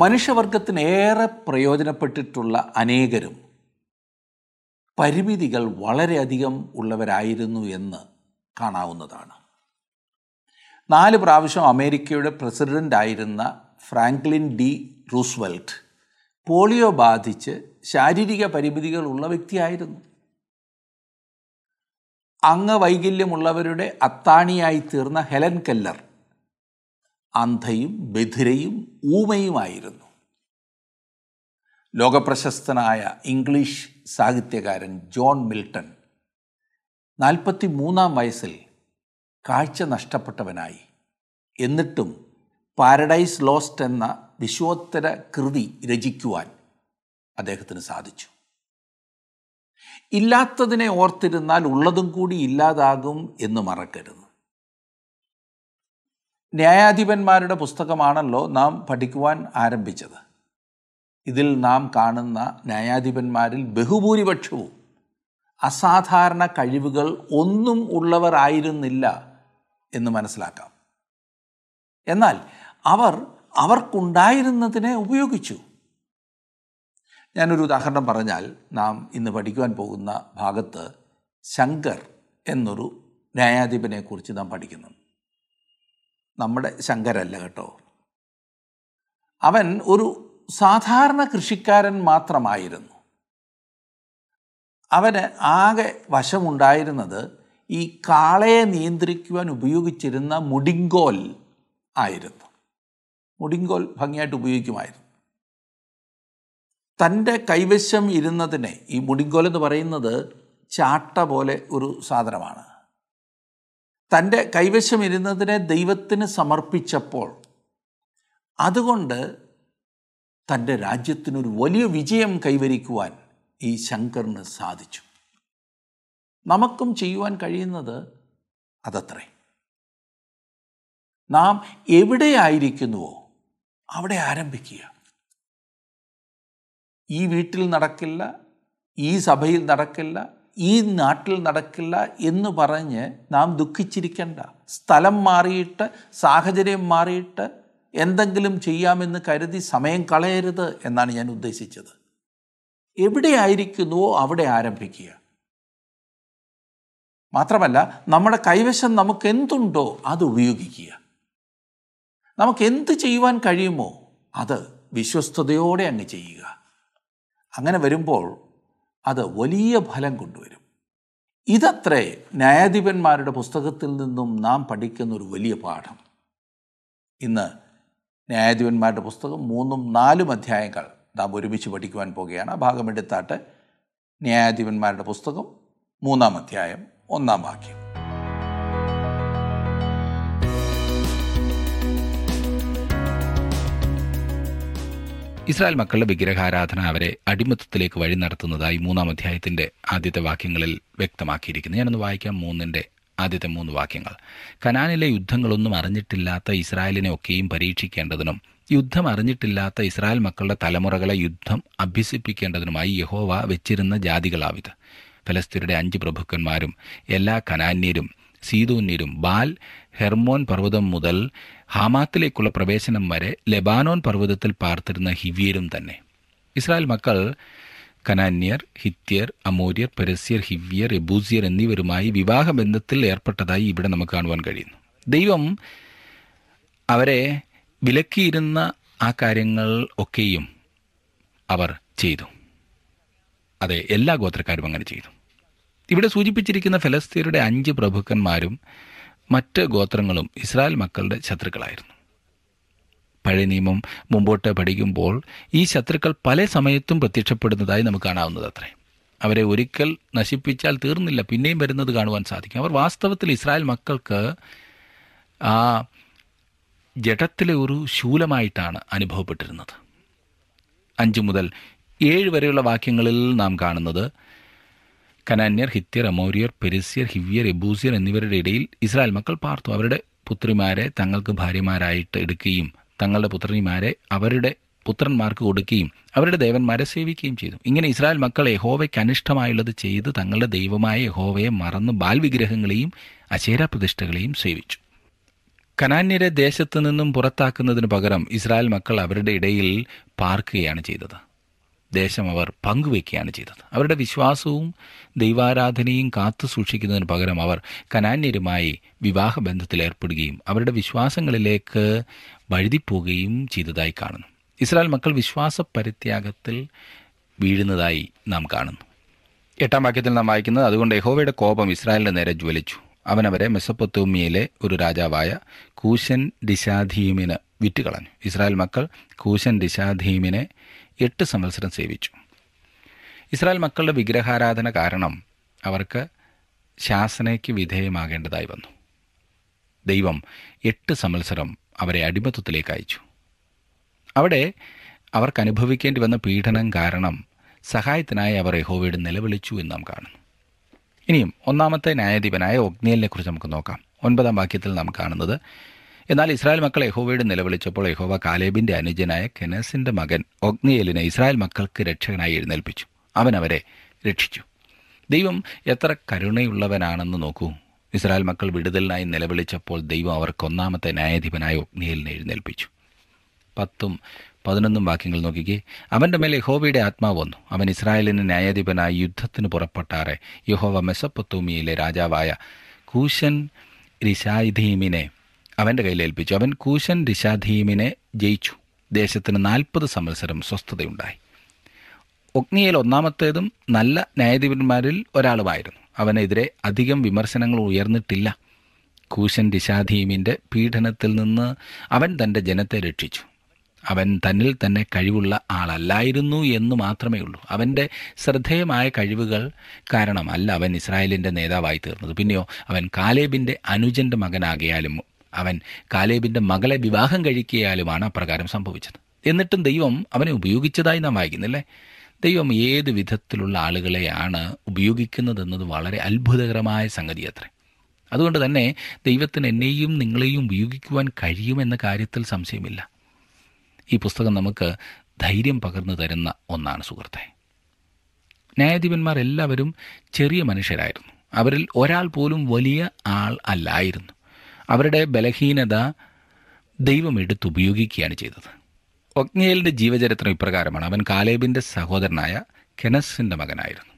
മനുഷ്യവർഗത്തിന് ഏറെ പ്രയോജനപ്പെട്ടിട്ടുള്ള അനേകരും പരിമിതികൾ വളരെയധികം ഉള്ളവരായിരുന്നു എന്ന് കാണാവുന്നതാണ്. നാല് പ്രാവശ്യം അമേരിക്കയുടെ പ്രസിഡന്റ് ആയിരുന്ന ഫ്രാങ്ക്ലിൻ ഡി റൂസ്വെൽറ്റ് പോളിയോ ബാധിച്ച് ശാരീരിക പരിമിതികൾ ഉള്ള വ്യക്തിയായിരുന്നു. അംഗവൈകല്യമുള്ളവരുടെ അത്താണിയായി തീർന്ന ഹെലൻ കെല്ലർ അന്ധയും ബധിരയും ഊമയുമായിരുന്നു. ലോകപ്രശസ്തനായ ഇംഗ്ലീഷ് സാഹിത്യകാരൻ ജോൺ മിൽട്ടൺ നാൽപ്പത്തി മൂന്നാം വയസ്സിൽ കാഴ്ച നഷ്ടപ്പെട്ടവനായി. എന്നിട്ടും പാരഡൈസ് ലോസ്റ്റ് എന്ന വിശ്വോത്തര കൃതി രചിക്കുവാൻ അദ്ദേഹത്തിന് സാധിച്ചു. ഇല്ലാത്തതിനെ ഓർത്തിരുന്നാൽ ഉള്ളതും കൂടി ഇല്ലാതാകും എന്ന് മറക്കരുത്. ന്യായാധിപന്മാരുടെ പുസ്തകമാണല്ലോ നാം പഠിക്കുവാൻ ആരംഭിച്ചത്. ഇതിൽ നാം കാണുന്ന ന്യായാധിപന്മാരിൽ ബഹുഭൂരിപക്ഷവും അസാധാരണ കഴിവുകൾ ഒന്നും ഉള്ളവരായിരുന്നില്ല എന്ന് മനസ്സിലാക്കാം. എന്നാൽ അവർ അവർക്കുണ്ടായിരുന്നതിനെ ഉപയോഗിച്ചു. ഞാനൊരു ഉദാഹരണം പറഞ്ഞാൽ നാം ഇന്ന് പഠിക്കുവാൻ പോകുന്ന ഭാഗത്ത് ശങ്കർ എന്നൊരു ന്യായാധിപനെക്കുറിച്ച് നാം പഠിക്കുന്നു നമ്മുടെ ശങ്കരല്ല കേട്ടോ. അവൻ ഒരു സാധാരണ കൃഷിക്കാരൻ മാത്രമായിരുന്നു. അവന് ആകെ വശമുണ്ടായിരുന്നത് ഈ കാളയെ നിയന്ത്രിക്കുവാൻ ഉപയോഗിച്ചിരുന്ന മുടിങ്കോൽ ആയിരുന്നു. മുടിങ്കോൽ ഭംഗിയായിട്ട് ഉപയോഗിക്കുമായിരുന്നു. തന്റെ കൈവശം ഇരുന്നതിനെ ഈ മുടിങ്കോൽ എന്ന് പറയുന്നത് ചാട്ട പോലെ ഒരു സാധനമാണ്. തന്റെ കൈവശം ഇരുന്നതിനെ ദൈവത്തിന് സമർപ്പിച്ചപ്പോൾ അതുകൊണ്ട് തന്റെ രാജ്യത്തിനൊരു വലിയ വിജയം കൈവരിക്കുവാൻ ഈ ശങ്കറിന് സാധിച്ചു. നമുക്കും ചെയ്യുവാൻ കഴിയുന്നത് അതത്രേ. നാം എവിടെയായിരിക്കുന്നുവോ അവിടെ ആരംഭിക്കുക. ഈ വീട്ടിൽ നടക്കില്ല ഈ സഭയിൽ നടക്കില്ല ഈ നാട്ടിൽ നടക്കില്ല എന്ന് പറഞ്ഞ് നാം ദുഃഖിച്ചിരിക്കേണ്ട. സ്ഥലം മാറിയിട്ട് സാഹചര്യം മാറിയിട്ട് എന്തെങ്കിലും ചെയ്യാമെന്ന് കരുതി സമയം കളയരുത് എന്നാണ് ഞാൻ ഉദ്ദേശിച്ചത്. എവിടെ ആയിരിക്കുന്നുവോ അവിടെ ആരംഭിക്കുക. മാത്രമല്ല നമ്മുടെ കൈവശം നമുക്ക് എന്തുണ്ടോ അത് ഉപയോഗിക്കുക. നമുക്ക് എന്ത് ചെയ്യുവാൻ കഴിയുമോ അത് വിശ്വസ്തയോടെ അങ്ങ് ചെയ്യുക. അങ്ങനെ വരുമ്പോൾ അത് വലിയ ഫലം കൊണ്ടുവരും. ഇതത്രേ ന്യായാധിപന്മാരുടെ പുസ്തകത്തിൽ നിന്നും നാം പഠിക്കുന്ന ഒരു വലിയ പാഠം. ഇന്ന് ന്യായാധിപന്മാരുടെ പുസ്തകം മൂന്നും നാലും അധ്യായങ്ങൾ നാം ഒരുമിച്ച് പഠിക്കുവാൻ പോകുകയാണ്. ഭാഗമെടുത്താട്ട് ന്യായാധിപന്മാരുടെ പുസ്തകം മൂന്നാം അധ്യായം ഒന്നാം വാക്യം. ഇസ്രായേൽ മക്കളുടെ വിഗ്രഹാരാധന അവരെ അടിമത്തത്തിലേക്ക് വഴി നടത്തുന്നതായി മൂന്നാം അധ്യായത്തിന്റെ ആദ്യത്തെ വാക്യങ്ങളിൽ വ്യക്തമാക്കിയിരിക്കുന്നു. ഞാനൊന്ന് വായിക്കാം മൂന്നിന്റെ ആദ്യത്തെ മൂന്ന് വാക്യങ്ങൾ. കനാനിലെ യുദ്ധങ്ങളൊന്നും അറിഞ്ഞിട്ടില്ലാത്ത ഇസ്രായേലിനെ ഒക്കെയും പരീക്ഷിക്കേണ്ടതിനും യുദ്ധം അറിഞ്ഞിട്ടില്ലാത്ത ഇസ്രായേൽ മക്കളുടെ തലമുറകളെ യുദ്ധം അഭ്യസിപ്പിക്കേണ്ടതിനുമായി യഹോവ വെച്ചിരുന്ന ജാതികളാവിത്. ഫലസ്തീനയുടെ അഞ്ച് പ്രഭുക്കന്മാരും എല്ലാ കനാന്യരും സീതോന്യരും ബാൽ ഹെർമോൻ പർവതം മുതൽ ഹാമാത്തിലേക്കുള്ള പ്രവേശനം വരെ ലെബാനോൻ പർവതത്തിൽ പാർത്തിരുന്ന ഹിവ്യരും തന്നെ. ഇസ്രായേൽ മക്കൾ കനാന്യർ ഹിത്യർ അമോര്യർ പെരസ്യർ ഹിവ്യർ എബൂസിയർ എന്നിവരുമായി വിവാഹബന്ധത്തിൽ ഏർപ്പെട്ടതായി ഇവിടെ നമുക്ക് കാണുവാൻ കഴിയുന്നു. ദൈവം അവരെ വിലക്കിയിരുന്ന ആ കാര്യങ്ങൾ ഒക്കെയും അവർ ചെയ്തു. അതെ എല്ലാ ഗോത്രക്കാരും അങ്ങനെ ചെയ്തു. ഇവിടെ സൂചിപ്പിച്ചിരിക്കുന്ന ഫലസ്തീനയുടെ അഞ്ച് പ്രഭുക്കന്മാരും മറ്റ് ഗോത്രങ്ങളും ഇസ്രായേൽ മക്കളുടെ ശത്രുക്കളായിരുന്നു. പഴയ നിയമം മുമ്പോട്ട് പഠിക്കുമ്പോൾ ഈ ശത്രുക്കൾ പല സമയത്തും പ്രത്യക്ഷപ്പെടുന്നതായി നമുക്ക് കാണാവുന്നത് അത്രേ. അവരെ ഒരിക്കൽ നശിപ്പിച്ചാൽ തീർന്നില്ല പിന്നെയും വരുന്നത് കാണുവാൻ സാധിക്കും. അവർ വാസ്തവത്തിൽ ഇസ്രായേൽ മക്കൾക്ക് ആ ജഡത്തിലെ ഒരു ശൂലമായിട്ടാണ് അനുഭവപ്പെട്ടിരുന്നത്. അഞ്ച് മുതൽ ഏഴ് വരെയുള്ള വാക്യങ്ങളിൽ നാം കാണുന്നത് കനാന്യർ ഹിത്യർ അമൗര്യർ പെരിസ്യർ ഹിവ്യർ എബൂസിയർ എന്നിവരുടെ ഇടയിൽ ഇസ്രായേൽ മക്കൾ പാർത്തു. അവരുടെ പുത്രിമാരെ തങ്ങൾക്ക് ഭാര്യമാരായിട്ട് എടുക്കുകയും തങ്ങളുടെ പുത്രിമാരെ അവരുടെ പുത്രന്മാർക്ക് കൊടുക്കുകയും അവരുടെ ദേവന്മാരെ സേവിക്കുകയും ചെയ്തു. ഇങ്ങനെ ഇസ്രായേൽ മക്കൾ യഹോവയ്ക്ക് അനിഷ്ടമായുള്ളത് ചെയ്ത് തങ്ങളുടെ ദൈവമായ യഹോവയെ മറന്ന് ബാൽ വിഗ്രഹങ്ങളെയും അശേര പ്രതിഷ്ഠകളെയും സേവിച്ചു. കനാന്യരെ ദേശത്തു നിന്നും പുറത്താക്കുന്നതിന് പകരം ഇസ്രായേൽ മക്കൾ അവരുടെ ഇടയിൽ പാർക്കുകയാണ് ചെയ്തത്. ദേശം അവർ പങ്കുവെക്കുകയാണ് ചെയ്തത്. അവരുടെ വിശ്വാസവും ദൈവാരാധനയും കാത്തു സൂക്ഷിക്കുന്നതിന് പകരം അവർ കനാന്യരുമായി വിവാഹബന്ധത്തിൽ ഏർപ്പെടുകയും അവരുടെ വിശ്വാസങ്ങളിലേക്ക് വഴുതിപ്പോവുകയും ചെയ്തതായി കാണുന്നു. ഇസ്രായേൽ മക്കൾ വിശ്വാസ പരിത്യാഗത്തിൽ വീഴുന്നതായി നാം കാണുന്നു. എട്ടാം വാക്യത്തിൽ നാം വായിക്കുന്നത് അതുകൊണ്ട് യഹോവയുടെ കോപം ഇസ്രായേലിന്റെ നേരെ ജ്വലിച്ചു. അവനവരെ മെസ്സപ്പൊത്തോമിയയിലെ ഒരു രാജാവായ കൂശൻ ഡിശാധീമിന് വിറ്റുകളഞ്ഞു. ഇസ്രായേൽ മക്കൾ കൂശൻ ഡിശാധീമിനെ എട്ട് സംവത്സരം സേവിച്ചു. ഇസ്രായേൽ മക്കളുടെ വിഗ്രഹാരാധന കാരണം അവർക്ക് ശാസനയ്ക്ക് വിധേയമാകേണ്ടതായി വന്നു. ദൈവം എട്ട് സംവത്സരം അവരെ അടിമത്വത്തിലേക്ക് അയച്ചു. അവിടെ അവർക്ക് അനുഭവിക്കേണ്ടി വന്ന പീഡനം കാരണം സഹായത്തിനായി അവർ യഹോവയോട് നിലവിളിച്ചു എന്ന് നാം കാണുന്നു. ഇനിയും ഒന്നാമത്തെ ന്യായാധിപനായ ഒഗ്നിയലിനെ കുറിച്ച് നമുക്ക് നോക്കാം. ഒൻപതാം വാക്യത്തിൽ നാം കാണുന്നത് എന്നാൽ ഇസ്രായേൽ മക്കൾ യഹോവയുടെ നിലവിളിച്ചപ്പോൾ യഹോവ കാലേബിന്റെ അനുജനായ കെനസിന്റെ മകൻ ഒഗ്നിയലിനെ ഇസ്രായേൽ മക്കൾക്ക് രക്ഷകനായി എഴുന്നേൽപ്പിച്ചു. അവൻ അവരെ രക്ഷിച്ചു. ദൈവം എത്ര കരുണയുള്ളവനാണെന്ന് നോക്കൂ. ഇസ്രായേൽ മക്കൾ വിടുതലിനായി നിലവിളിച്ചപ്പോൾ ദൈവം അവർക്ക് ഒന്നാമത്തെ ന്യായാധിപനായ ഒഗ്നിയലിനെ എഴുന്നേൽപ്പിച്ചു. പത്തും പതിനൊന്നും വാക്യങ്ങൾ നോക്കിക്കേ. അവന്റെ മേലെ യഹോവയുടെ ആത്മാവ് വന്നു. അവൻ ഇസ്രായേലിന് ന്യായാധിപനായി യുദ്ധത്തിന് പുറപ്പെട്ടാറെ. യഹോവ മെസപ്പൊത്തൂമിയിലെ രാജാവായ കൂശൻ രിഷാധീമിനെ അവന്റെ കയ്യിൽ ഏൽപ്പിച്ചു. അവൻ കൂശൻ ദിശാധീമിനെ ജയിച്ചു. ദേശത്തിന് നാൽപ്പത് സംവത്സരം സ്വസ്ഥതയുണ്ടായി. ഒഗ്നിയിൽ ഒന്നാമത്തേതും നല്ല ന്യായാധിപന്മാരിൽ ഒരാളുമായിരുന്നു. അവനെതിരെ അധികം വിമർശനങ്ങൾ ഉയർന്നിട്ടില്ല. കൂശൻ രിഷാധീമിന്റെ പീഡനത്തിൽ നിന്ന് അവൻ തന്റെ ജനത്തെ രക്ഷിച്ചു. അവൻ തന്നിൽ തന്നെ കഴിവുള്ള ആളല്ലായിരുന്നു എന്ന് മാത്രമേ ഉള്ളൂ. അവന്റെ ശ്രദ്ധേയമായ കഴിവുകൾ കാരണമല്ല അവൻ ഇസ്രായേലിന്റെ നേതാവായി തീർന്നത്. പിന്നെയോ അവൻ കാലേബിന്റെ അനുജന്റെ മകനാകിയാലും അവൻ കാലേബിന്റെ മകളെ വിവാഹം കഴിക്കിയാലുമാണ് അപ്രകാരം സംഭവിച്ചത്. എന്നിട്ടും ദൈവം അവനെ ഉപയോഗിച്ചതായി നാം വായിക്കുന്നില്ലേ? ദൈവം ഏത് വിധത്തിലുള്ള ആളുകളെയാണ് ഉപയോഗിക്കുന്നതെന്നത് വളരെ അത്ഭുതകരമായ സംഗതി അത്രേ. അതുകൊണ്ട് തന്നെ ദൈവത്തിന് എന്നെയും നിങ്ങളെയും ഉപയോഗിക്കുവാൻ കഴിയുമെന്ന കാര്യത്തിൽ സംശയമില്ല. ഈ പുസ്തകം നമുക്ക് ധൈര്യം പകർന്നു തരുന്ന ഒന്നാണ് സുഹൃത്തെ. ന്യായാധിപന്മാർ എല്ലാവരും ചെറിയ മനുഷ്യരായിരുന്നു. അവരിൽ ഒരാൾ പോലും വലിയ ആൾ അല്ലായിരുന്നു. അവരുടെ ബലഹീനത ദൈവം എടുത്തുപയോഗിക്കുകയാണ് ചെയ്തത്. ഒഗ്നിയേലിന്റെ ജീവചരിത്രം ഇപ്രകാരമാണ്. അവൻ കാലേബിന്റെ സഹോദരനായ കെനസിന്റെ മകനായിരുന്നു.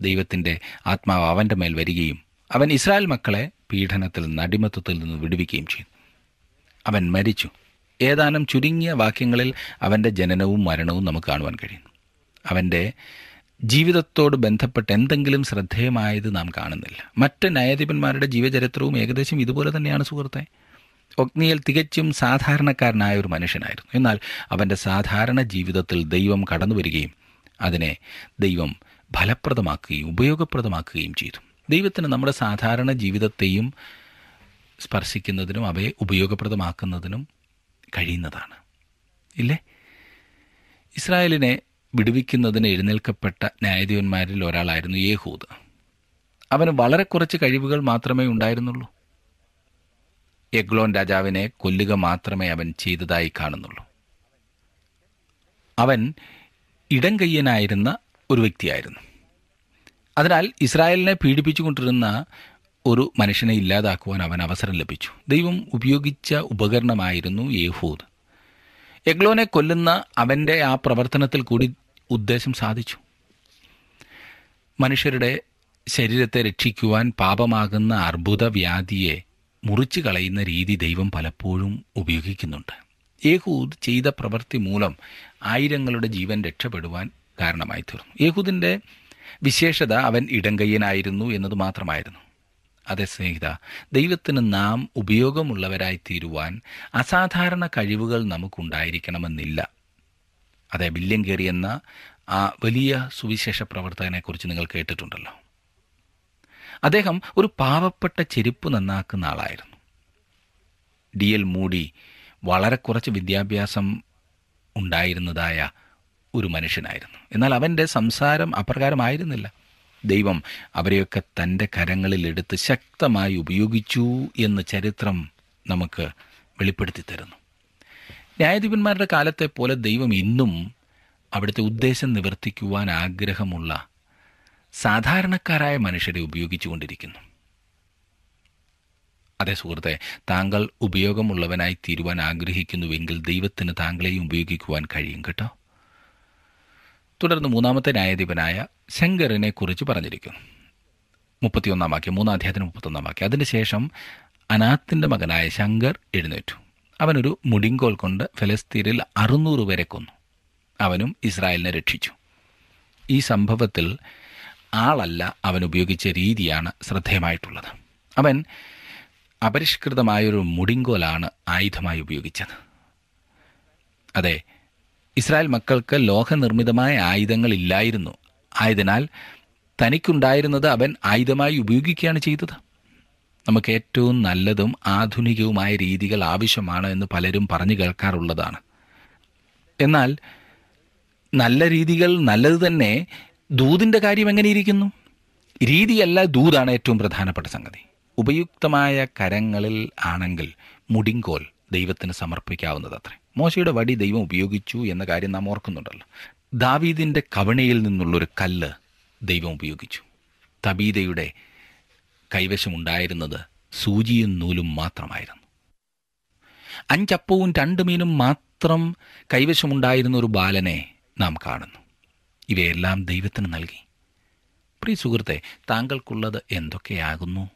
ദൈവത്തിന്റെ ആത്മാവ് അവന്റെ മേൽ വരികയും അവൻ ഇസ്രായേൽ മക്കളെ പീഡനത്തിൽ നിന്ന് അടിമത്വത്തിൽ നിന്ന് വിടുവിക്കുകയും ചെയ്തു. അവൻ മരിച്ചു. ഏതാനും ചുരുങ്ങിയ വാക്യങ്ങളിൽ അവന്റെ ജനനവും മരണവും നമുക്ക് കാണുവാൻ കഴിയുന്നു. അവന്റെ ജീവിതത്തോട് ബന്ധപ്പെട്ട് എന്തെങ്കിലും ശ്രദ്ധേയമായത് നാം കാണുന്നില്ല. മറ്റ് ന്യായാധിപന്മാരുടെ ജീവചരിത്രവും ഏകദേശം ഇതുപോലെ തന്നെയാണ് സുഹൃത്തെ. ഒഗ്നിയിൽ തികച്ചും സാധാരണക്കാരനായ ഒരു മനുഷ്യനായിരുന്നു. എന്നാൽ അവന്റെ സാധാരണ ജീവിതത്തിൽ ദൈവം കടന്നു വരികയും അതിനെ ദൈവം ഫലപ്രദമാക്കുകയും ഉപയോഗപ്രദമാക്കുകയും ചെയ്തു. ദൈവത്തിന് നമ്മുടെ സാധാരണ ജീവിതത്തെയും സ്പർശിക്കുന്നതിനും അവയെ ഉപയോഗപ്രദമാക്കുന്നതിനും കഴിയുന്നതാണ്. ഇല്ലേ? ഇസ്രായേലിനെ വിടുവിക്കുന്നതിന് എഴുന്നേൽക്കപ്പെട്ട ന്യായാധിപന്മാരിൽ ഒരാളായിരുന്നു യേഹൂദ്. അവന് വളരെ കുറച്ച് കഴിവുകൾ മാത്രമേ ഉണ്ടായിരുന്നുള്ളൂ. എഗ്ലോൻ രാജാവിനെ കൊല്ലുക മാത്രമേ അവൻ ചെയ്തതായി കാണുന്നുള്ളൂ. അവൻ ഇടം കയ്യനായിരുന്ന ഒരു വ്യക്തിയായിരുന്നു. അതിനാൽ ഇസ്രായേലിനെ പീഡിപ്പിച്ചുകൊണ്ടിരുന്ന ഒരു മനുഷ്യനെ ഇല്ലാതാക്കുവാൻ അവൻ അവസരം ലഭിച്ചു. ദൈവം ഉപയോഗിച്ച ഉപകരണമായിരുന്നു യേഹൂദ്. എഗ്ലോനെ കൊല്ലുന്ന അവന്റെ ആ പ്രവർത്തനത്തിൽ കൂടി ഉദ്ദേശം സാധിച്ചു. മനുഷ്യരുടെ ശരീരത്തെ രക്ഷിക്കുവാൻ പാപമാകുന്ന അർബുദ വ്യാധിയെ മുറിച്ചു കളയുന്ന രീതി ദൈവം പലപ്പോഴും ഉപയോഗിക്കുന്നുണ്ട്. യേഹൂദ് ചെയ്ത പ്രവൃത്തി മൂലം ആയിരങ്ങളുടെ ജീവൻ രക്ഷപ്പെടുവാൻ കാരണമായി തീർന്നു യേഹൂദിന്റെ വിശേഷത അവൻ ഇടങ്കയ്യനായിരുന്നു എന്നത് മാത്രമായിരുന്നു. അതെ സ്നേഹിത ദൈവത്തിന് നാം ഉപയോഗമുള്ളവരായി തീരുവാൻ അസാധാരണ കഴിവുകൾ നമുക്കുണ്ടായിരിക്കണമെന്നില്ല. അതെ വില്യം കയറി എന്ന ആ വലിയ സുവിശേഷ പ്രവർത്തകനെക്കുറിച്ച് നിങ്ങൾ കേട്ടിട്ടുണ്ടല്ലോ. അദ്ദേഹം ഒരു പാവപ്പെട്ട ചെരുപ്പ് നന്നാക്കുന്ന ആളായിരുന്നു. ഡി എൽ മൂടി വളരെ കുറച്ച് വിദ്യാഭ്യാസം ഉണ്ടായിരുന്നതായ ഒരു മനുഷ്യനായിരുന്നു. എന്നാൽ അവന്റെ സംസാരം അപ്രകാരമായിരുന്നില്ല. ദൈവം അവരെയൊക്കെ തന്റെ കരങ്ങളിൽ എടുത്ത് ശക്തമായി ഉപയോഗിച്ചു എന്ന് ചരിത്രം നമുക്ക് വെളിപ്പെടുത്തി തരുന്നു. ന്യായാധിപന്മാരുടെ കാലത്തെ പോലെ ദൈവം ഇന്നും അവിടുത്തെ ഉദ്ദേശം നിവർത്തിക്കുവാൻ ആഗ്രഹമുള്ള സാധാരണക്കാരായ മനുഷ്യരെ ഉപയോഗിച്ചുകൊണ്ടിരിക്കുന്നു. അതേ സുഹൃത്തെ താങ്കൾ ഉപയോഗമുള്ളവനായി തീരുവാൻ ആഗ്രഹിക്കുന്നുവെങ്കിൽ ദൈവത്തിന് താങ്കളെയും ഉപയോഗിക്കുവാൻ കഴിയും കേട്ടോ. തുടർന്ന് മൂന്നാമത്തെ ന്യായാധിപനായ ശങ്കറിനെ കുറിച്ച് പറഞ്ഞിരിക്കുന്നു. മുപ്പത്തിയൊന്നാം വാക്യം മൂന്നാം അധ്യായത്തിന് മുപ്പത്തൊന്നാം വാക്യം. അതിനുശേഷം അനാത്തിന്റെ മകനായ ശങ്കർ എഴുന്നേറ്റു. അവനൊരു മുടിങ്കോൽ കൊണ്ട് ഫലസ്തീനിൽ അറുന്നൂറ് പേരെ കൊന്നു. അവനും ഇസ്രായേലിനെ രക്ഷിച്ചു. ഈ സംഭവത്തിൽ ആളല്ല അവൻ ഉപയോഗിച്ച രീതിയാണ് ശ്രദ്ധേയമായിട്ടുള്ളത്. അവൻ അപരിഷ്കൃതമായൊരു മുടിങ്കോലാണ് ആയുധമായി ഉപയോഗിച്ചത്. അതെ ഇസ്രായേൽ മക്കൾക്ക് ലോഹനിർമ്മിതമായ ആയുധങ്ങളില്ലായിരുന്നു ആയതിനാൽ തനിക്കുണ്ടായിരുന്നത് അവൻ ആയുധമായി ഉപയോഗിക്കുകയാണ് ചെയ്തത്. നമുക്ക് ഏറ്റവും നല്ലതും ആധുനികവുമായ രീതികൾ ആവശ്യമാണ് എന്ന് പലരും പറഞ്ഞു കേൾക്കാറുള്ളതാണ്. എന്നാൽ നല്ല രീതികൾ നല്ലത് തന്നെ ദൂതിന്റെ കാര്യം എങ്ങനെ ഇരിക്കുന്നു? രീതിയല്ല ദൂതാണ് ഏറ്റവും പ്രധാനപ്പെട്ട സംഗതി. ഉപയുക്തമായ കരങ്ങളിൽ ആണെങ്കിൽ മുടിങ്കോൽ ദൈവത്തിന് സമർപ്പിക്കാവുന്നത് അത്രേ മോശയുടെ വടി ദൈവം ഉപയോഗിച്ചു എന്ന കാര്യം നാം ഓർക്കുന്നുണ്ടല്ലോ. ദാവീദിന്റെ കവണയിൽ നിന്നുള്ളൊരു കല്ല് ദൈവം ഉപയോഗിച്ചു. തബീതയുടെ കൈവശമുണ്ടായിരുന്നത് സൂചിയും നൂലും മാത്രമായിരുന്നു. അഞ്ചപ്പവും രണ്ട് മീനും മാത്രം കൈവശമുണ്ടായിരുന്ന ഒരു ബാലനെ നാം കാണുന്നു. ഇവയെല്ലാം ദൈവത്തിന് നൽകി. പ്രിയ സുഹൃത്തെ താങ്കൾക്കുള്ളത് എന്തൊക്കെയാകുന്നു?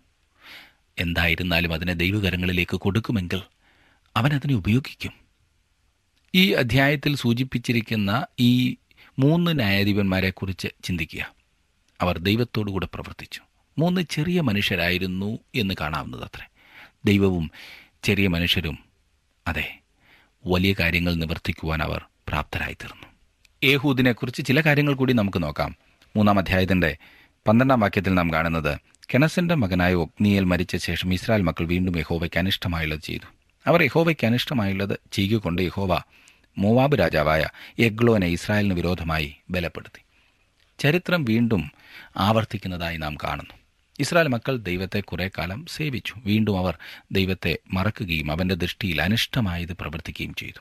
എന്തായിരുന്നാലും അതിനെ ദൈവകരങ്ങളിലേക്ക് കൊടുക്കുമെങ്കിൽ അവൻ അതിനെ ഉപയോഗിക്കും. ഈ അധ്യായത്തിൽ സൂചിപ്പിച്ചിരിക്കുന്ന ഈ മൂന്ന് ന്യായാധിപന്മാരെക്കുറിച്ച് ചിന്തിക്കുക. അവർ ദൈവത്തോടുകൂടെ പ്രവർത്തിച്ചു. മൂന്ന് ചെറിയ മനുഷ്യരായിരുന്നു എന്ന് കാണാവുന്നത് അത്രേ. ദൈവവും ചെറിയ മനുഷ്യരും അതെ വലിയ കാര്യങ്ങൾ നിവർത്തിക്കുവാൻ അവർ പ്രാപ്തരായിത്തീർന്നു. യേഹൂദിനെക്കുറിച്ച് ചില കാര്യങ്ങൾ കൂടി നമുക്ക് നോക്കാം. മൂന്നാം അധ്യായത്തിന്റെ പന്ത്രണ്ടാം വാക്യത്തിൽ നാം കാണുന്നത് കെനസിന്റെ മകനായ ഒഗ്നിയൽ മരിച്ച ശേഷം ഇസ്രായേൽ മക്കൾ വീണ്ടും യഹോവയ്ക്ക് അനിഷ്ടമായുള്ളത് ചെയ്തു. അവർ യഹോവയ്ക്ക് അനിഷ്ടമായുള്ളത് ചെയ്യുകൊണ്ട് യഹോവ മോവാബ് രാജാവായ എഗ്ലോനെ ഇസ്രായേലിന് വിരോധമായി ബലപ്പെടുത്തി. ചരിത്രം വീണ്ടും ആവർത്തിക്കുന്നതായി നാം കാണുന്നു. ഇസ്രായേൽ മക്കൾ ദൈവത്തെ കുറെ കാലം സേവിച്ചു. വീണ്ടും അവർ ദൈവത്തെ മറക്കുകയും അവന്റെ ദൃഷ്ടിയിൽ അനിഷ്ടമായത് പ്രവർത്തിക്കുകയും ചെയ്തു.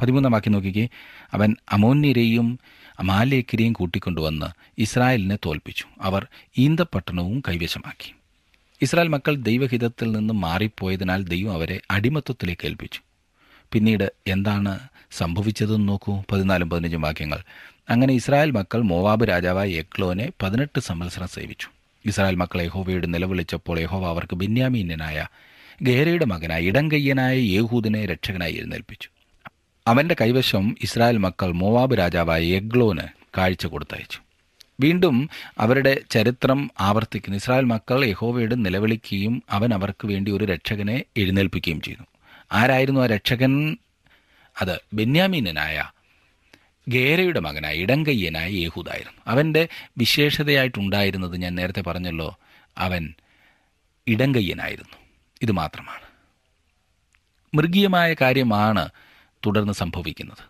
പതിമൂന്നാം വാക്യം നോക്കിക്കേ. അവൻ അമോന്യരെയും അമാലേക്കരെയും കൂട്ടിക്കൊണ്ടുവന്ന് ഇസ്രായേലിനെ തോൽപ്പിച്ചു. അവർ ഈന്തപ്പട്ടണവും കൈവശമാക്കി. ഇസ്രായേൽ മക്കൾ ദൈവഹിതത്തിൽ നിന്ന് മാറിപ്പോയതിനാൽ ദൈവം അവരെ അടിമത്വത്തിലേക്ക് ഏൽപ്പിച്ചു. പിന്നീട് എന്താണ് സംഭവിച്ചതെന്ന് നോക്കൂ. പതിനാലും പതിനഞ്ചും വാക്യങ്ങൾ. അങ്ങനെ ഇസ്രായേൽ മക്കൾ മോവാബ് രാജാവായ എക്ലോനെ പതിനെട്ട് സംവത്സരം സേവിച്ചു. ഇസ്രായേൽ മക്കൾ യഹോവയോട് നിലവിളിച്ചപ്പോൾ യഹോവ അവർക്ക് ബെന്യാമീന്യനായ ഗേരയുടെ മകനായ ഇടങ്കയ്യനായ യേഹൂദിനെ രക്ഷകനായി എഴുന്നേൽപ്പിച്ചു. അവന്റെ കൈവശം ഇസ്രായേൽ മക്കൾ മോവാബ് രാജാവായ എഗ്ലോന് കാഴ്ച കൊടുത്തയച്ചു. വീണ്ടും അവരുടെ ചരിത്രം ആവർത്തിക്കുന്ന. ഇസ്രായേൽ മക്കൾ യഹോവയോട് നിലവിളിക്കുകയും അവൻ അവർക്ക് വേണ്ടി ഒരു രക്ഷകനെ എഴുന്നേൽപ്പിക്കുകയും ചെയ്തു ആരായിരുന്നു ആ രക്ഷകൻ? അത് ബെന്യാമീനനായ ഗേരയുടെ മകനായ ഇടങ്കയ്യനായ യേഹൂദായിരുന്നു. അവന്റെ വിശേഷതയായിട്ടുണ്ടായിരുന്നത് ഞാൻ നേരത്തെ പറഞ്ഞല്ലോ അവൻ ഇടങ്കയ്യനായിരുന്നു. ഇത് മാത്രമാണ്. മൃഗീയമായ കാര്യമാണ് തുടർന്ന് സംഭവിക്കുന്നത്.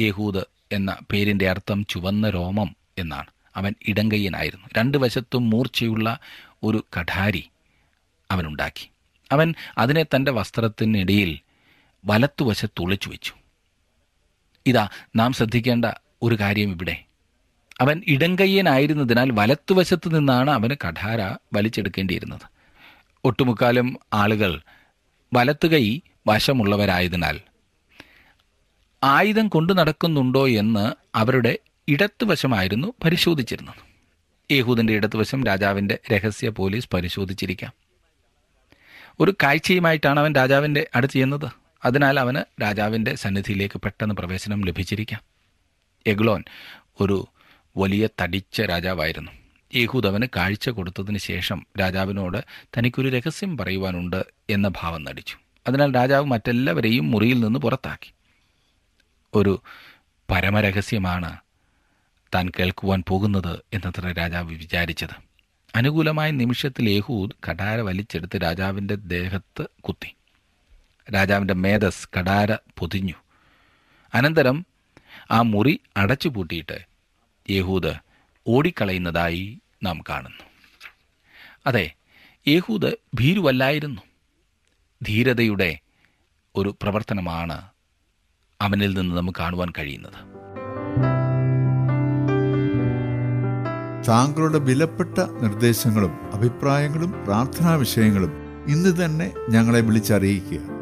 യേഹൂദ് എന്ന പേരിന്റെ അർത്ഥം ചുവന്ന രോമം എന്നാണ്. അവൻ ഇടങ്കയ്യനായിരുന്നു. രണ്ട് വശത്തും മൂർച്ചയുള്ള ഒരു കഠാരി അവനുണ്ടാക്കി. അവൻ അതിനെ തന്റെ വസ്ത്രത്തിനിടയിൽ വലത്തുവശത്ത് ഒളിച്ചു വെച്ചു ഇതാ നാം ശ്രദ്ധിക്കേണ്ട ഒരു കാര്യം ഇവിടെ. അവൻ ഇടങ്കയ്യനായിരുന്നതിനാൽ വലത്തുവശത്ത് നിന്നാണ് അവന് കഠാര വലിച്ചെടുക്കേണ്ടിയിരുന്നത്. ഒട്ടുമുക്കാലും ആളുകൾ വലത്തുകൈ വശമുള്ളവരായതിനാൽ ആയുധം കൊണ്ടു നടക്കുന്നുണ്ടോ എന്ന് അവരുടെ ഇടത്തുവശമായിരുന്നു പരിശോധിച്ചിരുന്നത്. യേഹൂദിന്റെ ഇടത്തുവശം രാജാവിന്റെ രഹസ്യ പോലീസ് പരിശോധിച്ചിരിക്കാം. ഒരു കാഴ്ചയുമായിട്ടാണ് അവൻ രാജാവിന്റെ അടുത്ത് ചെയ്യുന്നത് അതിനാൽ അവന് രാജാവിന്റെ സന്നിധിയിലേക്ക് പെട്ടെന്ന് പ്രവേശനം ലഭിച്ചിരിക്കാം. എഗ്ലോൻ ഒരു വലിയ തടിച്ച രാജാവായിരുന്നു. യഹൂദ് അവന് കാഴ്ച കൊടുത്തതിന് ശേഷം രാജാവിനോട് തനിക്കൊരു രഹസ്യം പറയുവാനുണ്ട് എന്ന ഭാവം നടിച്ചു. അതിനാൽ രാജാവ് മറ്റെല്ലാവരെയും മുറിയിൽ നിന്ന് പുറത്താക്കി. ഒരു പരമരഹസ്യമാണ് താൻ കേൾക്കുവാൻ പോകുന്നത് എന്നത്ര രാജാവ് വിചാരിച്ചത്. അനുകൂലമായ നിമിഷത്തിൽ യഹൂദ് കടാര വലിച്ചെടുത്ത് രാജാവിന്റെ ദേഹത്ത് കുത്തി. രാജാവിന്റെ മേധസ് കടാര പൊതിഞ്ഞു. അനന്തരം ആ മുറി അടച്ചു അടച്ചുപൂട്ടിയിട്ട് യഹൂദ് ഓടിക്കളയുന്നതായി നാം കാണുന്നു. അതെ യഹൂദ് ഭീരുവല്ലായിരുന്നു. ധീരതയുടെ ഒരു പ്രവർത്തനമാണ് അവനിൽ നിന്ന് നമുക്ക് കാണുവാൻ കഴിയുന്നത്. താങ്കളുടെ വിലപ്പെട്ട നിർദ്ദേശങ്ങളും അഭിപ്രായങ്ങളും പ്രാർത്ഥനാ വിഷയങ്ങളും ഇന്ന് തന്നെ ഞങ്ങളെ വിളിച്ചറിയിക്കുക.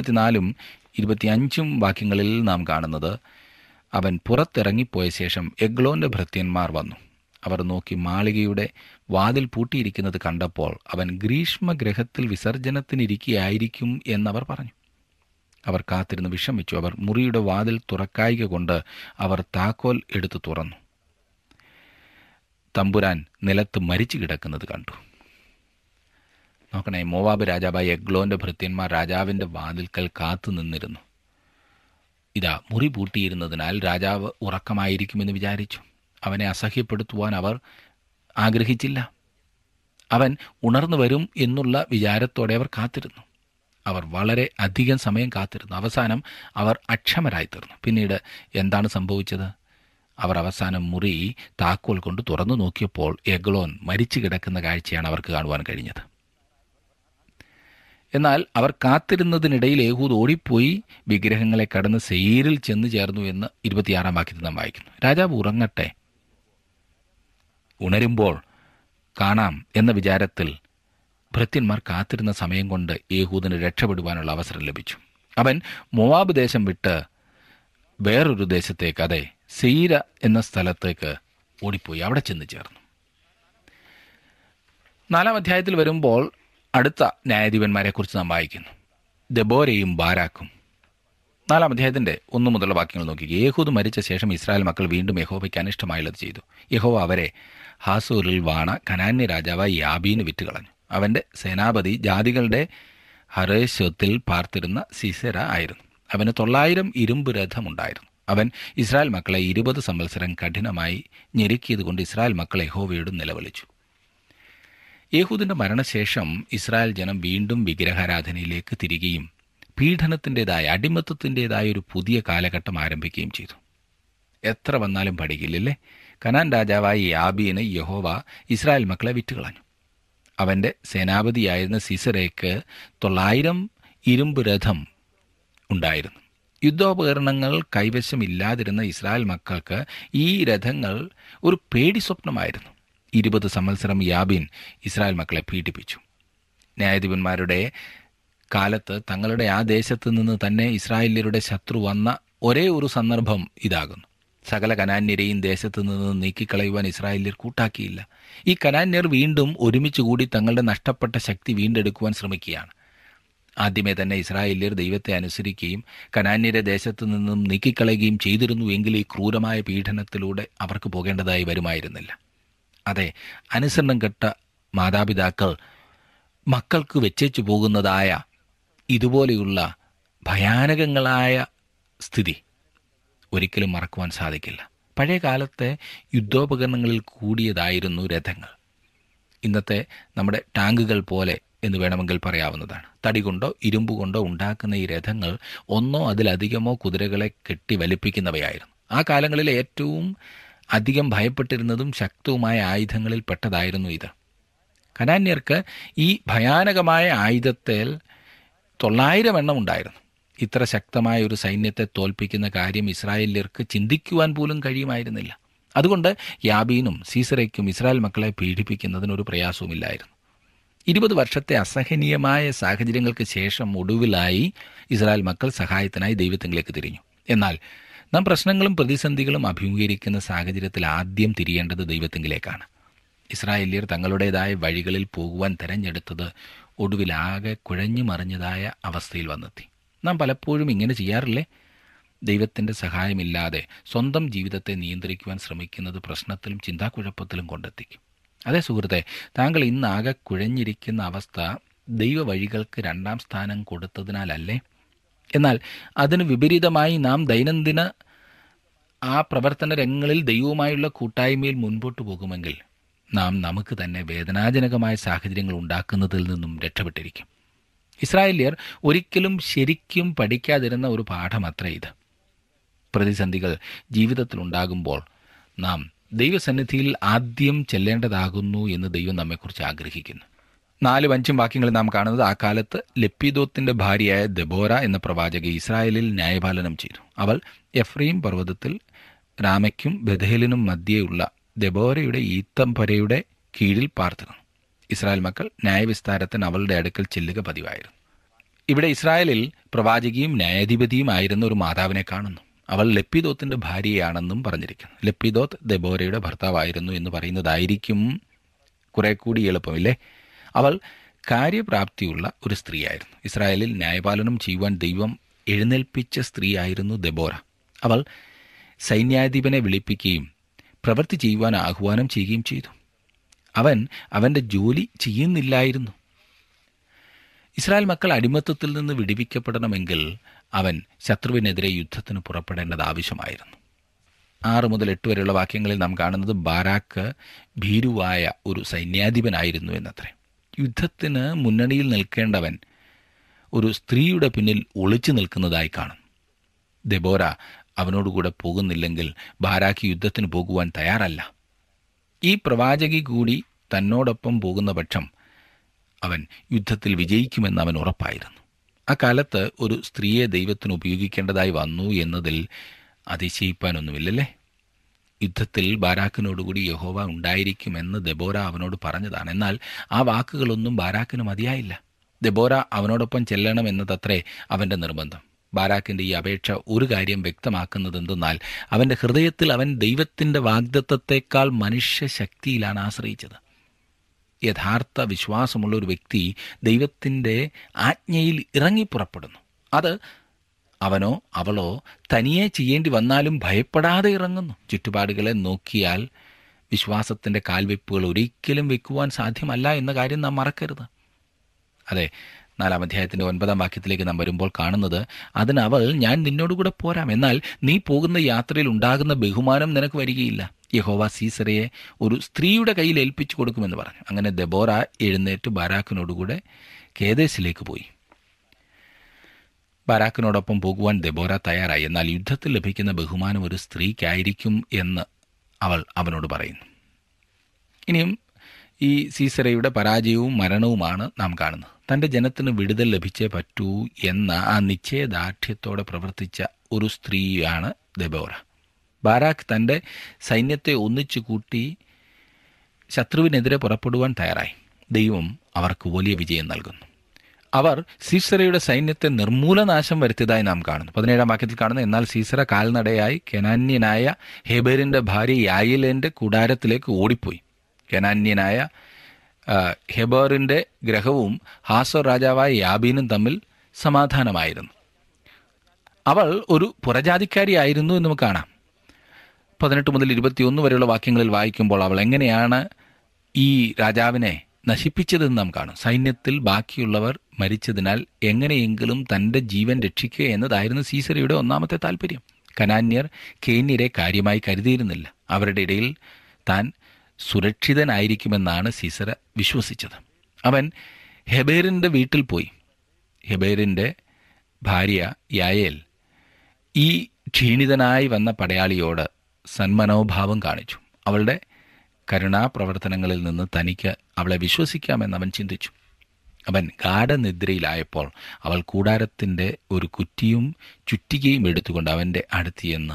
ഇരുപത്തിനാലും ഇരുപത്തിയഞ്ചും വാക്യങ്ങളിൽ നാം കാണുന്നത് അവൻ പുറത്തിറങ്ങിപ്പോയ ശേഷം എഗ്ലോന്റെ ഭൃത്യന്മാർ വന്നു. അവർ നോക്കി മാളികയുടെ വാതിൽ പൂട്ടിയിരിക്കുന്നത് കണ്ടപ്പോൾ അവൻ ഗ്രീഷ്മഗ്രഹത്തിൽ വിസർജനത്തിനിരിക്കുകയായിരിക്കും എന്നവർ പറഞ്ഞു. അവർ കാത്തിരുന്ന് വിഷമിച്ചു അവർ മുറിയുടെ വാതിൽ തുറക്കായിക കൊണ്ട് അവർ താക്കോൽ എടുത്തു തുറന്നു. തമ്പുരാൻ നിലത്ത് മരിച്ചു കിടക്കുന്നത് കണ്ടു. നോക്കണേ മോവാബ് രാജാവായ എഗ്ലോന്റെ ഭൃത്യന്മാർ രാജാവിന്റെ വാതിൽക്കൽ കാത്തു നിന്നിരുന്നു. ഇതാ മുറി പൂട്ടിയിരുന്നതിനാൽ രാജാവ് ഉറക്കമായിരിക്കുമെന്ന് വിചാരിച്ചു. അവനെ അസഹ്യപ്പെടുത്തുവാൻ അവർ ആഗ്രഹിച്ചില്ല. അവൻ ഉണർന്നു വരും എന്നുള്ള വിചാരത്തോടെ അവർ കാത്തിരുന്നു. അവർ വളരെ അധികം സമയം കാത്തിരുന്നു. അവസാനം അവർ അക്ഷമരായിത്തീർന്നു. പിന്നീട് എന്താണ് സംഭവിച്ചത്? അവർ അവസാനം മുറി താക്കോൽ കൊണ്ട് തുറന്നു നോക്കിയപ്പോൾ എഗ്ലോൻ മരിച്ചു കിടക്കുന്ന കാഴ്ചയാണ് അവർക്ക് കാണുവാൻ കഴിഞ്ഞത്. എന്നാൽ അവർ കാത്തിരുന്നതിനിടയിൽ ഏഹൂദ് ഓടിപ്പോയി വിഗ്രഹങ്ങളെ കടന്ന് സെയിരിൽ ചെന്ന് ചേർന്നു എന്ന് ഇരുപത്തിയാറാം വാക്യത്തിൽ നാം വായിക്കുന്നു. രാജാവ് ഉറങ്ങട്ടെ. ഉണരുമ്പോൾ കാണാം എന്ന വിചാരത്തിൽ ഭൃത്യന്മാർ കാത്തിരുന്ന സമയം കൊണ്ട് ഏഹൂദിന് രക്ഷപ്പെടുവാനുള്ള അവസരം ലഭിച്ചു. അവൻ മൊവാബ് ദേശം വിട്ട് വേറൊരു ദേശത്തേക്ക് അതെ സെയിര എന്ന സ്ഥലത്തേക്ക് ഓടിപ്പോയി. അവിടെ ചെന്ന് ചേർന്നു. നാലാം അധ്യായത്തിൽ വരുമ്പോൾ അടുത്ത ന്യായാധിപന്മാരെക്കുറിച്ച് നാം വായിക്കുന്നു. ദബോരയും ബാരാക്കും. നാലാം അധ്യായത്തിന്റെ ഒന്നു മുതലുള്ള വാക്യങ്ങൾ നോക്കി. യേഹൂദ് മരിച്ച ശേഷം ഇസ്രായേൽ മക്കൾ വീണ്ടും യഹോവയ്ക്ക് അനിഷ്ടമായുള്ളത് ചെയ്തു. യഹോവ അവരെ ഹാസൂറിൽ വാണ കനാന്യ രാജാവായി യാബീന് വിറ്റുകളഞ്ഞു. അവന്റെ സേനാപതി ജാതികളുടെ ഹറേശ്വത്തിൽ പാർത്തിരുന്ന സിസര ആയിരുന്നു. അവന് തൊള്ളായിരം ഇരുമ്പ് രഥമുണ്ടായിരുന്നു. അവൻ ഇസ്രായേൽ മക്കളെ ഇരുപത് സംവത്സരം കഠിനമായി ഞെരുക്കിയതുകൊണ്ട് ഇസ്രായേൽ മക്കളെ യഹോവയോട് നിലവിളിച്ചു. യേഹൂദിന്റെ മരണശേഷം ഇസ്രായേൽ ജനം വീണ്ടും വിഗ്രഹാരാധനയിലേക്ക് തിരികെയും പീഡനത്തിന്റെതായ അടിമത്തത്തിന്റെതായ ഒരു പുതിയ കാലഘട്ടം ആരംഭിക്കുകയും ചെയ്തു. എത്ര വന്നാലും പഠിക്കില്ലല്ലേ കനാൻ രാജാവായ യാബീന് യഹോവ ഇസ്രായേൽ മക്കളെ വിറ്റുകളഞ്ഞു. അവന്റെ സേനാപതിയായിരുന്ന സിസറേക്ക് തൊള്ളായിരം ഇരുമ്പ് രഥം ഉണ്ടായിരുന്നു. യുദ്ധോപകരണങ്ങൾ കൈവശമില്ലാതിരുന്ന ഇസ്രായേൽ മക്കൾക്ക് ഈ രഥങ്ങൾ ഒരു പേടി സ്വപ്നമായിരുന്നു ഇരുപത് സംവത്സരം യാബിൻ ഇസ്രായേൽ മക്കളെ പീഡിപ്പിച്ചു. ന്യായാധിപന്മാരുടെ കാലത്ത് തങ്ങളുടെ ആ ദേശത്ത് നിന്ന് തന്നെ ഇസ്രായേലിയരുടെ ശത്രു വന്ന ഒരേ ഒരു സന്ദർഭം ഇതാകുന്നു. സകല കനാന്യരെയും ദേശത്ത് നിന്ന് നീക്കിക്കളയുവാൻ ഇസ്രായേലിയർ കൂട്ടാക്കിയില്ല. ഈ കനാന്യർ വീണ്ടും ഒരുമിച്ച് കൂടി തങ്ങളുടെ നഷ്ടപ്പെട്ട ശക്തി വീണ്ടെടുക്കുവാൻ ശ്രമിക്കുകയാണ്. ആദ്യമേ തന്നെ ഇസ്രായേലിയർ ദൈവത്തെ അനുസരിക്കുകയും കനാന്യരെ ദേശത്തു നിന്നും നീക്കിക്കളയുകയും ചെയ്തിരുന്നുവെങ്കിൽ ഈ ക്രൂരമായ പീഡനത്തിലൂടെ അവർക്ക് പോകേണ്ടതായി വരുമായിരുന്നില്ല. അതെ അനുസരണം കെട്ട മാതാപിതാക്കൾ മക്കൾക്ക് വെച്ചേച്ചു പോകുന്നതായ ഇതുപോലെയുള്ള ഭയാനകങ്ങളായ സ്ഥിതി ഒരിക്കലും മറക്കുവാൻ സാധിക്കില്ല. പഴയ കാലത്തെ യുദ്ധോപകരണങ്ങളിൽ കൂടിയതായിരുന്നു രഥങ്ങൾ. ഇന്നത്തെ നമ്മുടെ ടാങ്കുകൾ പോലെ എന്ന് വേണമെങ്കിൽ പറയാവുന്നതാണ്. തടി കൊണ്ടോ ഇരുമ്പ് കൊണ്ടോ ഉണ്ടാക്കുന്ന ഈ രഥങ്ങൾ ഒന്നോ അതിലധികമോ കുതിരകളെ കെട്ടി വലിപ്പിക്കുന്നവയായിരുന്നു. ആ കാലങ്ങളിലെ ഏറ്റവും അധികം ഭയപ്പെട്ടിരുന്നതും ശക്തവുമായ ആയുധങ്ങളിൽ പെട്ടതായിരുന്നു ഇത്. കനാന്യർക്ക് ഈ ഭയാനകമായ ആയുധത്തിൽ തൊള്ളായിരം എണ്ണം ഉണ്ടായിരുന്നു. ഇത്ര ശക്തമായ ഒരു സൈന്യത്തെ തോൽപ്പിക്കുന്ന കാര്യം ഇസ്രായേലിയർക്ക് ചിന്തിക്കുവാൻ പോലും കഴിയുമായിരുന്നില്ല. അതുകൊണ്ട് യാബീനും സീസറയ്ക്കും ഇസ്രായേൽ മക്കളെ പീഡിപ്പിക്കുന്നതിനൊരു പ്രയാസവുമില്ലായിരുന്നു ഇരുപത് വർഷത്തെ അസഹനീയമായ സാഹചര്യങ്ങൾക്ക് ശേഷം ഒടുവിലായി ഇസ്രായേൽ മക്കൾ സഹായത്തിനായി ദൈവത്തിലേക്ക് തിരിഞ്ഞു. എന്നാൽ നാം പ്രശ്നങ്ങളും പ്രതിസന്ധികളും അഭിമുഖീകരിക്കുന്ന സാഹചര്യത്തിൽ ആദ്യം തിരിയേണ്ടത് ദൈവത്തിങ്കിലേക്കാണ്. ഇസ്രായേലിയർ തങ്ങളുടേതായ വഴികളിൽ പോകുവാൻ തെരഞ്ഞെടുത്തത് ഒടുവിലാകെ കുഴഞ്ഞു മറിഞ്ഞതായ അവസ്ഥയിൽ വന്നെത്തി. നാം പലപ്പോഴും ഇങ്ങനെ ചെയ്യാറില്ലേ? ദൈവത്തിന്റെ സഹായമില്ലാതെ സ്വന്തം ജീവിതത്തെ നിയന്ത്രിക്കുവാൻ ശ്രമിക്കുന്നത് പ്രശ്നത്തിലും ചിന്താക്കുഴപ്പത്തിലും കൊണ്ടെത്തിക്കും അതേ സുഹൃത്തെ താങ്കൾ ഇന്നാകെ കുഴഞ്ഞിരിക്കുന്ന അവസ്ഥ ദൈവവഴികൾക്ക് രണ്ടാം സ്ഥാനം കൊടുത്തതിനാലല്ലേ? എന്നാൽ അതിന് വിപരീതമായി നാം ദൈനംദിന ആ പ്രവർത്തന രംഗങ്ങളിൽ ദൈവവുമായുള്ള കൂട്ടായ്മയിൽ മുൻപോട്ട് പോകുമെങ്കിൽ നാം നമുക്ക് തന്നെ വേദനാജനകമായ സാഹചര്യങ്ങൾ ഉണ്ടാക്കുന്നതിൽ നിന്നും രക്ഷപ്പെട്ടിരിക്കും. ഇസ്രായേലിയർ ഒരിക്കലും ശരിക്കും പഠിക്കാതിരുന്ന ഒരു പാഠമത്രേ ഇത്. പ്രതിസന്ധികൾ ജീവിതത്തിലുണ്ടാകുമ്പോൾ നാം ദൈവസന്നിധിയിൽ ആദ്യം ചെല്ലേണ്ടതാകുന്നു എന്ന് ദൈവം നമ്മെക്കുറിച്ച് ആഗ്രഹിക്കുന്നു. നാലും അഞ്ചും വാക്യങ്ങളിൽ നാം കാണുന്നത് ആ കാലത്ത് ലപ്പിദോത്തിന്റെ ഭാര്യയായ ദബോര എന്ന പ്രവാചക ഇസ്രായേലിൽ ന്യായപാലനം ചെയ്തു. അവൾ എഫ്രീം പർവതത്തിൽ രാമയ്ക്കും ബഥേലിനും മധ്യേയുള്ള ദബോരയുടെ ഈത്തംപരയുടെ കീഴിൽ പാർത്തിരുന്നു. ഇസ്രായേൽ മക്കൾ ന്യായവിസ്താരത്തിന് അവളുടെ അടുക്കൽ ചെല്ലുക പതിവായിരുന്നു. ഇവിടെ ഇസ്രായേലിൽ പ്രവാചകിയും ന്യായാധിപതിയും ആയിരുന്ന ഒരു മാതാവിനെ കാണുന്നു. അവൾ ലപ്പിദോത്തിന്റെ ഭാര്യയാണെന്നും പറഞ്ഞിരിക്കുന്നു. ലപ്പിദോത്ത് ദബോരയുടെ ഭർത്താവായിരുന്നു എന്ന് പറയുന്നതായിരിക്കും കുറെ കൂടി എളുപ്പമില്ലേ അവൾ കാര്യപ്രാപ്തിയുള്ള ഒരു സ്ത്രീയായിരുന്നു. ഇസ്രായേലിൽ ന്യായപാലനം ചെയ്യുവാൻ ദൈവം എഴുന്നേൽപ്പിച്ച സ്ത്രീയായിരുന്നു ദബോറ. അവൾ സൈന്യാധിപനെ വിളിപ്പിക്കുകയും പ്രവൃത്തി ചെയ്യുവാൻ ആഹ്വാനം ചെയ്യുകയും ചെയ്തു. അവൻ അവന്റെ ജോലി ചെയ്യുന്നില്ലായിരുന്നു. ഇസ്രായേൽ മക്കൾ അടിമത്തത്തിൽ നിന്ന് വിടിവിക്കപ്പെടണമെങ്കിൽ അവൻ ശത്രുവിനെതിരെ യുദ്ധത്തിന് പുറപ്പെടേണ്ടത് ആവശ്യമായിരുന്നു. ആറ് മുതൽ എട്ട് വരെയുള്ള വാക്യങ്ങളിൽ നാം കാണുന്നത് ബാരാക്ക് ഭീരുവായ ഒരു സൈന്യാധിപനായിരുന്നു എന്നത്രേ. യുദ്ധത്തിന് മുന്നണിയിൽ നിൽക്കേണ്ടവൻ ഒരു സ്ത്രീയുടെ പിന്നിൽ ഒളിച്ചു നിൽക്കുന്നതായി കാണും. ദെബോര അവനോടുകൂടെ പോകുന്നില്ലെങ്കിൽ ബാരാക്കി യുദ്ധത്തിന് പോകുവാൻ തയ്യാറല്ല. ഈ പ്രവാചകി കൂടി തന്നോടൊപ്പം പോകുന്ന പക്ഷം അവൻ യുദ്ധത്തിൽ വിജയിക്കുമെന്ന് അവൻ ഉറപ്പായിരുന്നു. അക്കാലത്ത് ഒരു സ്ത്രീയെ ദൈവത്തിന് ഉപയോഗിക്കേണ്ടതായി വന്നു എന്നതിൽ അതിശയിപ്പാനൊന്നുമില്ലല്ലേ? യുദ്ധത്തിൽ ബാരാക്കിനോടുകൂടി യഹോവ ഉണ്ടായിരിക്കുമെന്ന് ദബോര അവനോട് പറഞ്ഞതാണ്. എന്നാൽ ആ വാക്കുകളൊന്നും ബാരാക്കിന് മതിയായില്ല. ദബോര അവനോടൊപ്പം ചെല്ലണം എന്നതത്രേ അവന്റെ നിർബന്ധം. ബാരാക്കിന്റെ ഈ അപേക്ഷ ഒരു കാര്യം വ്യക്തമാക്കുന്നത് എന്തെന്നാൽ അവന്റെ ഹൃദയത്തിൽ അവൻ ദൈവത്തിന്റെ വാഗ്ദത്വത്തെക്കാൾ മനുഷ്യശക്തിയിലാണ് ആശ്രയിച്ചത്. യഥാർത്ഥ വിശ്വാസമുള്ള ഒരു വ്യക്തി ദൈവത്തിന്റെ ആജ്ഞയിൽ ഇറങ്ങി പുറപ്പെടുന്നു. അത് അവനോ അവളോ തനിയെ ചെയ്യേണ്ടി വന്നാലും ഭയപ്പെടാതെ ഇറങ്ങുന്നു. ചുറ്റുപാടുകളെ നോക്കിയാൽ വിശ്വാസത്തിന്റെ കാൽവെപ്പുകൾ ഒരിക്കലും വെക്കുവാൻ സാധ്യമല്ല എന്ന കാര്യം നാം മറക്കരുത്. അതെ നാലാം അധ്യായത്തിന്റെ ഒൻപതാം വാക്യത്തിലേക്ക് നാം വരുമ്പോൾ കാണുന്നത് അതിനവൾ ഞാൻ നിന്നോടുകൂടെ പോരാം. എന്നാൽ നീ പോകുന്ന യാത്രയിൽ ഉണ്ടാകുന്ന ബഹുമാനം നിനക്ക് വരികയില്ല. യഹോവ സീസറയെ ഒരു സ്ത്രീയുടെ കയ്യിൽ ഏൽപ്പിച്ചു കൊടുക്കുമെന്ന് പറഞ്ഞു. അങ്ങനെ ദബോറ എഴുന്നേറ്റ് ബാരാക്കിനോടുകൂടെ കേദേശിലേക്ക് പോയി. ബാരാക്കിനോടൊപ്പം പോകുവാൻ ദബോര തയ്യാറായി. എന്നാൽ യുദ്ധത്തിൽ ലഭിക്കുന്ന ബഹുമാനം ഒരു സ്ത്രീക്കായിരിക്കും എന്ന് അവൾ അവനോട് പറയുന്നു. ഇനിയും ഈ സീസറയുടെ പരാജയവും മരണവുമാണ് നാം കാണുന്നത്. തന്റെ ജനത്തിന് വിടുതൽ ലഭിച്ചേ പറ്റൂ എന്ന ആ നിശ്ചയദാർഢ്യത്തോടെ പ്രവർത്തിച്ച ഒരു സ്ത്രീയാണ് ദബോറ. ബാരാക്ക് തന്റെ സൈന്യത്തെ ഒന്നിച്ചു കൂട്ടി ശത്രുവിനെതിരെ പുറപ്പെടുവാൻ തയ്യാറായി. ദൈവം അവർക്ക് വലിയ വിജയം നൽകുന്നു. അവർ സീസറയുടെ സൈന്യത്തെ നിർമൂലനാശം വരുത്തിയതായി നാം കാണുന്നു. പതിനേഴാം വാക്യത്തിൽ കാണുന്നു എന്നാൽ സീസറ കാൽനടയായി കെനാന്യനായ ഹെബേറിന്റെ ഭാര്യ യായിലേന്റെ കൂടാരത്തിലേക്ക് ഓടിപ്പോയി. കെനാന്യനായ ഹെബേറിന്റെ ഗ്രഹവും ഹാസർ രാജാവായ യാബീനും തമ്മിൽ സമാധാനമായിരുന്നു. അവൾ ഒരു പുറജാതിക്കാരിയായിരുന്നു എന്ന് നമുക്ക് കാണാം. പതിനെട്ട് മുതൽ ഇരുപത്തിയൊന്ന് വരെയുള്ള വാക്യങ്ങളിൽ വായിക്കുമ്പോൾ അവൾ എങ്ങനെയാണ് ഈ രാജാവിനെ നശിപ്പിച്ചതെന്ന് നാം കാണും. സൈന്യത്തിൽ ബാക്കിയുള്ളവർ മരിച്ചതിനാൽ എങ്ങനെയെങ്കിലും തന്റെ ജീവൻ രക്ഷിക്കുക എന്നതായിരുന്നു സീസറയുടെ ഒന്നാമത്തെ താല്പര്യം കനാന്യർ കേന്യരെ കാര്യമായി കരുതിയിരുന്നില്ല. അവരുടെ ഇടയിൽ താൻ സുരക്ഷിതനായിരിക്കുമെന്നാണ് സീസറ വിശ്വസിച്ചത്. അവൻ ഹെബേറിന്റെ വീട്ടിൽ പോയി. ഹെബേറിന്റെ ഭാര്യ യായേൽ ഈ ക്ഷീണിതനായി വന്ന പടയാളിയോട് സന്മനോഭാവം കാണിച്ചു. അവളുടെ കരുണാപ്രവർത്തനങ്ങളിൽ നിന്ന് തനിക്ക് അവളെ വിശ്വസിക്കാമെന്ന് അവൻ ചിന്തിച്ചു. അവൻ ഗാഠനിദ്രയിലായപ്പോൾ അവൾ കൂടാരത്തിന്റെ ഒരു കുറ്റിയും ചുറ്റികയും എടുത്തുകൊണ്ട് അവന്റെ അടുത്തിയെന്ന്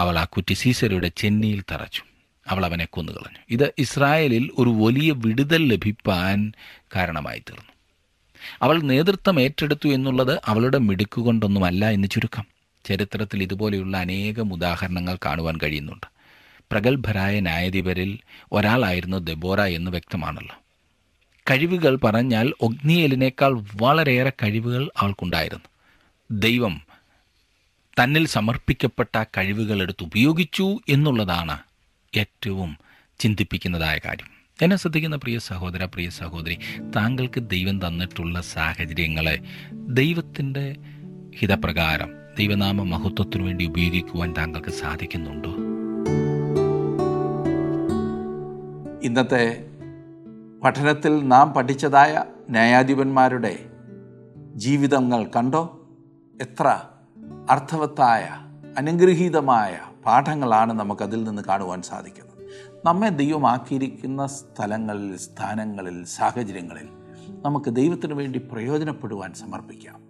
അവൾ ആ കുറ്റി സീസരയുടെ ചെന്നിയിൽ തറച്ചു. അവൾ അവനെ കൊന്നുകളഞ്ഞു. ഇത് ഇസ്രായേലിൽ ഒരു വലിയ വിടുതൽ ലഭിപ്പാൻ കാരണമായി തീർന്നു. അവൾ നേതൃത്വം ഏറ്റെടുത്തു എന്നുള്ളത് അവളുടെ മിടുക്കുകൊണ്ടൊന്നുമല്ല എന്ന് ചുരുക്കം. ചരിത്രത്തിൽ ഇതുപോലെയുള്ള അനേകം ഉദാഹരണങ്ങൾ കാണുവാൻ കഴിയുന്നുണ്ട്. പ്രഗത്ഭരായ ന്യായാധിപരിൽ ഒരാളായിരുന്നു ദെബോറ എന്ന് വ്യക്തമാണല്ലോ. കഴിവുകൾ പറഞ്ഞാൽ ഒഗ്നിയലിനേക്കാൾ വളരെയേറെ കഴിവുകൾ അവൾക്കുണ്ടായിരുന്നു ദൈവം തന്നിൽ സമർപ്പിക്കപ്പെട്ട കഴിവുകൾ എടുത്ത് ഉപയോഗിച്ചു എന്നുള്ളതാണ് ഏറ്റവും ചിന്തിപ്പിക്കുന്നതായ കാര്യം. എന്നെ ശ്രദ്ധിക്കുന്ന പ്രിയ സഹോദര പ്രിയ സഹോദരി താങ്കൾക്ക് ദൈവം തന്നിട്ടുള്ള സാഹചര്യങ്ങളെ ദൈവത്തിന്റെ ഹിതപ്രകാരം ദൈവനാമ മഹത്വത്തിനു വേണ്ടി ഉപയോഗിക്കുവാൻ താങ്കൾക്ക് സാധിക്കുന്നുണ്ടോ? ഇന്നത്തെ പഠനത്തിൽ നാം പഠിച്ചതായ ന്യായാധിപന്മാരുടെ ജീവിതങ്ങൾ കണ്ടോ? എത്ര അർത്ഥവത്തായ അനുഗ്രഹീതമായ പാഠങ്ങളാണ് നമുക്കതിൽ നിന്ന് കാണുവാൻ സാധിക്കുന്നത്. നമ്മെ ദൈവമാക്കിയിരിക്കുന്ന സ്ഥലങ്ങളിൽ സ്ഥാനങ്ങളിൽ സാഹചര്യങ്ങളിൽ നമുക്ക് ദൈവത്തിന് വേണ്ടി പ്രയോജനപ്പെടുവാൻ സമർപ്പിക്കാം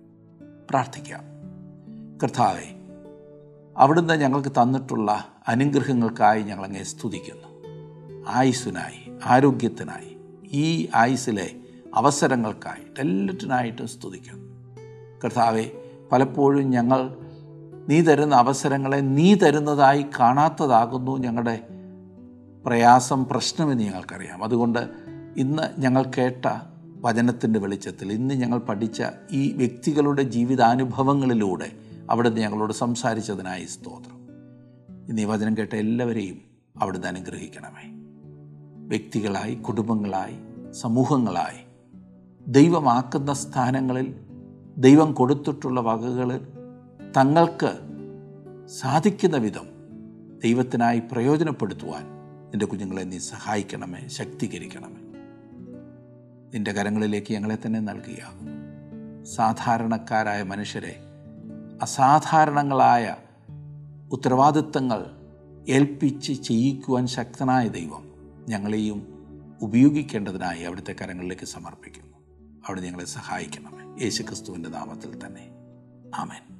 പ്രാർത്ഥിക്കാം. കർത്താവെ അവിടുന്ന് ഞങ്ങൾക്ക് തന്നിട്ടുള്ള അനുഗ്രഹങ്ങൾക്കായി ഞങ്ങളങ്ങനെ സ്തുതിക്കുന്നു. ആയുസ്സിനായി ആരോഗ്യത്തിനായി ഈ ആയുസ്സിലെ അവസരങ്ങൾക്കായി എല്ലാറ്റിനായിട്ടും സ്തുതിക്കുന്നു കർത്താവെ പലപ്പോഴും ഞങ്ങൾ നീ തരുന്ന അവസരങ്ങളെ നീ തരുന്നതായി കാണാത്തതാകുന്നു ഞങ്ങളുടെ പ്രയാസം പ്രശ്നമെന്ന് ഞങ്ങൾക്കറിയാം. അതുകൊണ്ട് ഇന്ന് ഞങ്ങൾ കേട്ട വചനത്തിന്റെ വെളിച്ചത്തിൽ ഇന്ന് ഞങ്ങൾ പഠിച്ച ഈ വ്യക്തികളുടെ ജീവിതാനുഭവങ്ങളിലൂടെ അവിടുന്ന് ഞങ്ങളോട് സംസാരിച്ചതിനായി സ്തോത്രം. ഇന്ന് ഈ വചനം കേട്ട എല്ലാവരെയും അവിടുന്ന് അനുഗ്രഹിക്കണമേ. വ്യക്തികളായി കുടുംബങ്ങളായി സമൂഹങ്ങളായി. ദൈവമാക്കുന്ന സ്ഥാനങ്ങളിൽ ദൈവം കൊടുത്തിട്ടുള്ള വകകളിൽ തങ്ങൾക്ക് സാധിക്കുന്ന വിധം ദൈവത്തിനായി പ്രയോജനപ്പെടുത്തുവാൻ നിന്റെ കുഞ്ഞുങ്ങളെ നീ സഹായിക്കണമേ ശക്തീകരിക്കണമേ. നിന്റെ കരങ്ങളിലേക്ക് ഞങ്ങളെ തന്നെ നൽകുകയാകുന്നു സാധാരണക്കാരായ മനുഷ്യരെ അസാധാരണങ്ങളായ ഉത്തരവാദിത്തങ്ങൾ ഏൽപ്പിച്ച് ചെയ്യിക്കുവാൻ ശക്തനായ ദൈവം ഞങ്ങളെയും ഉപയോഗിക്കേണ്ടതിനായി അവിടുത്തെ കരങ്ങളിലേക്ക് സമർപ്പിക്കുന്നു. അവിടെ ഞങ്ങളെ സഹായിക്കണമേ. യേശുക്രിസ്തുവിന്റെ നാമത്തിൽ തന്നെ. ആമേൻ.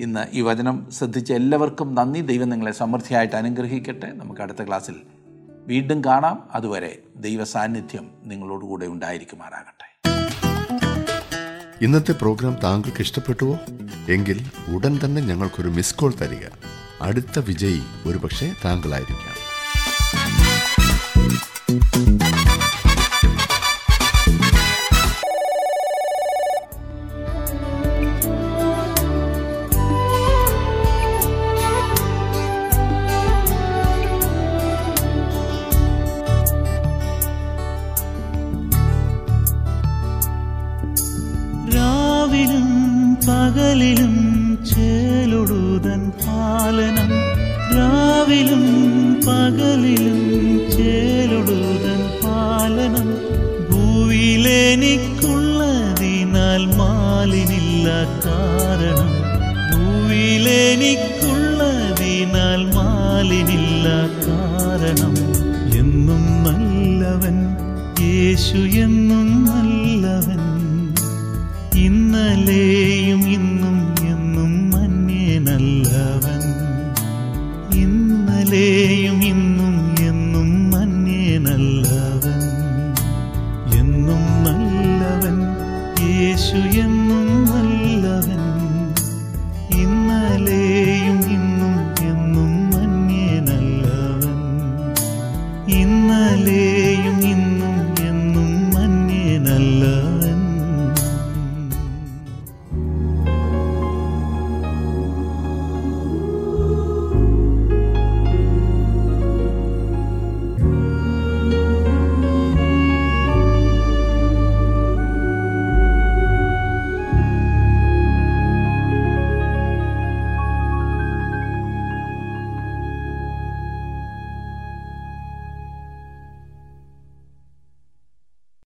ഇന്ന് ഈ വചനം ശ്രദ്ധിച്ച എല്ലാവർക്കും നന്ദി. ദൈവം നിങ്ങളെ സമൃദ്ധിയായിട്ട് അനുഗ്രഹിക്കട്ടെ. നമുക്ക് അടുത്ത ക്ലാസ്സിൽ വീണ്ടും കാണാം. അതുവരെ ദൈവ സാന്നിധ്യം നിങ്ങളോടുകൂടെ ഉണ്ടായിരിക്കുമാറാകട്ടെ. ഇന്നത്തെ പ്രോഗ്രാം താങ്കൾക്ക് ഇഷ്ടപ്പെട്ടുവോ? എങ്കിൽ ഉടൻ തന്നെ ഞങ്ങൾക്കൊരു മിസ് കോൾ തരിക. അടുത്ത വിജയി ഒരുപക്ഷെ താങ്കളായിരിക്കാം.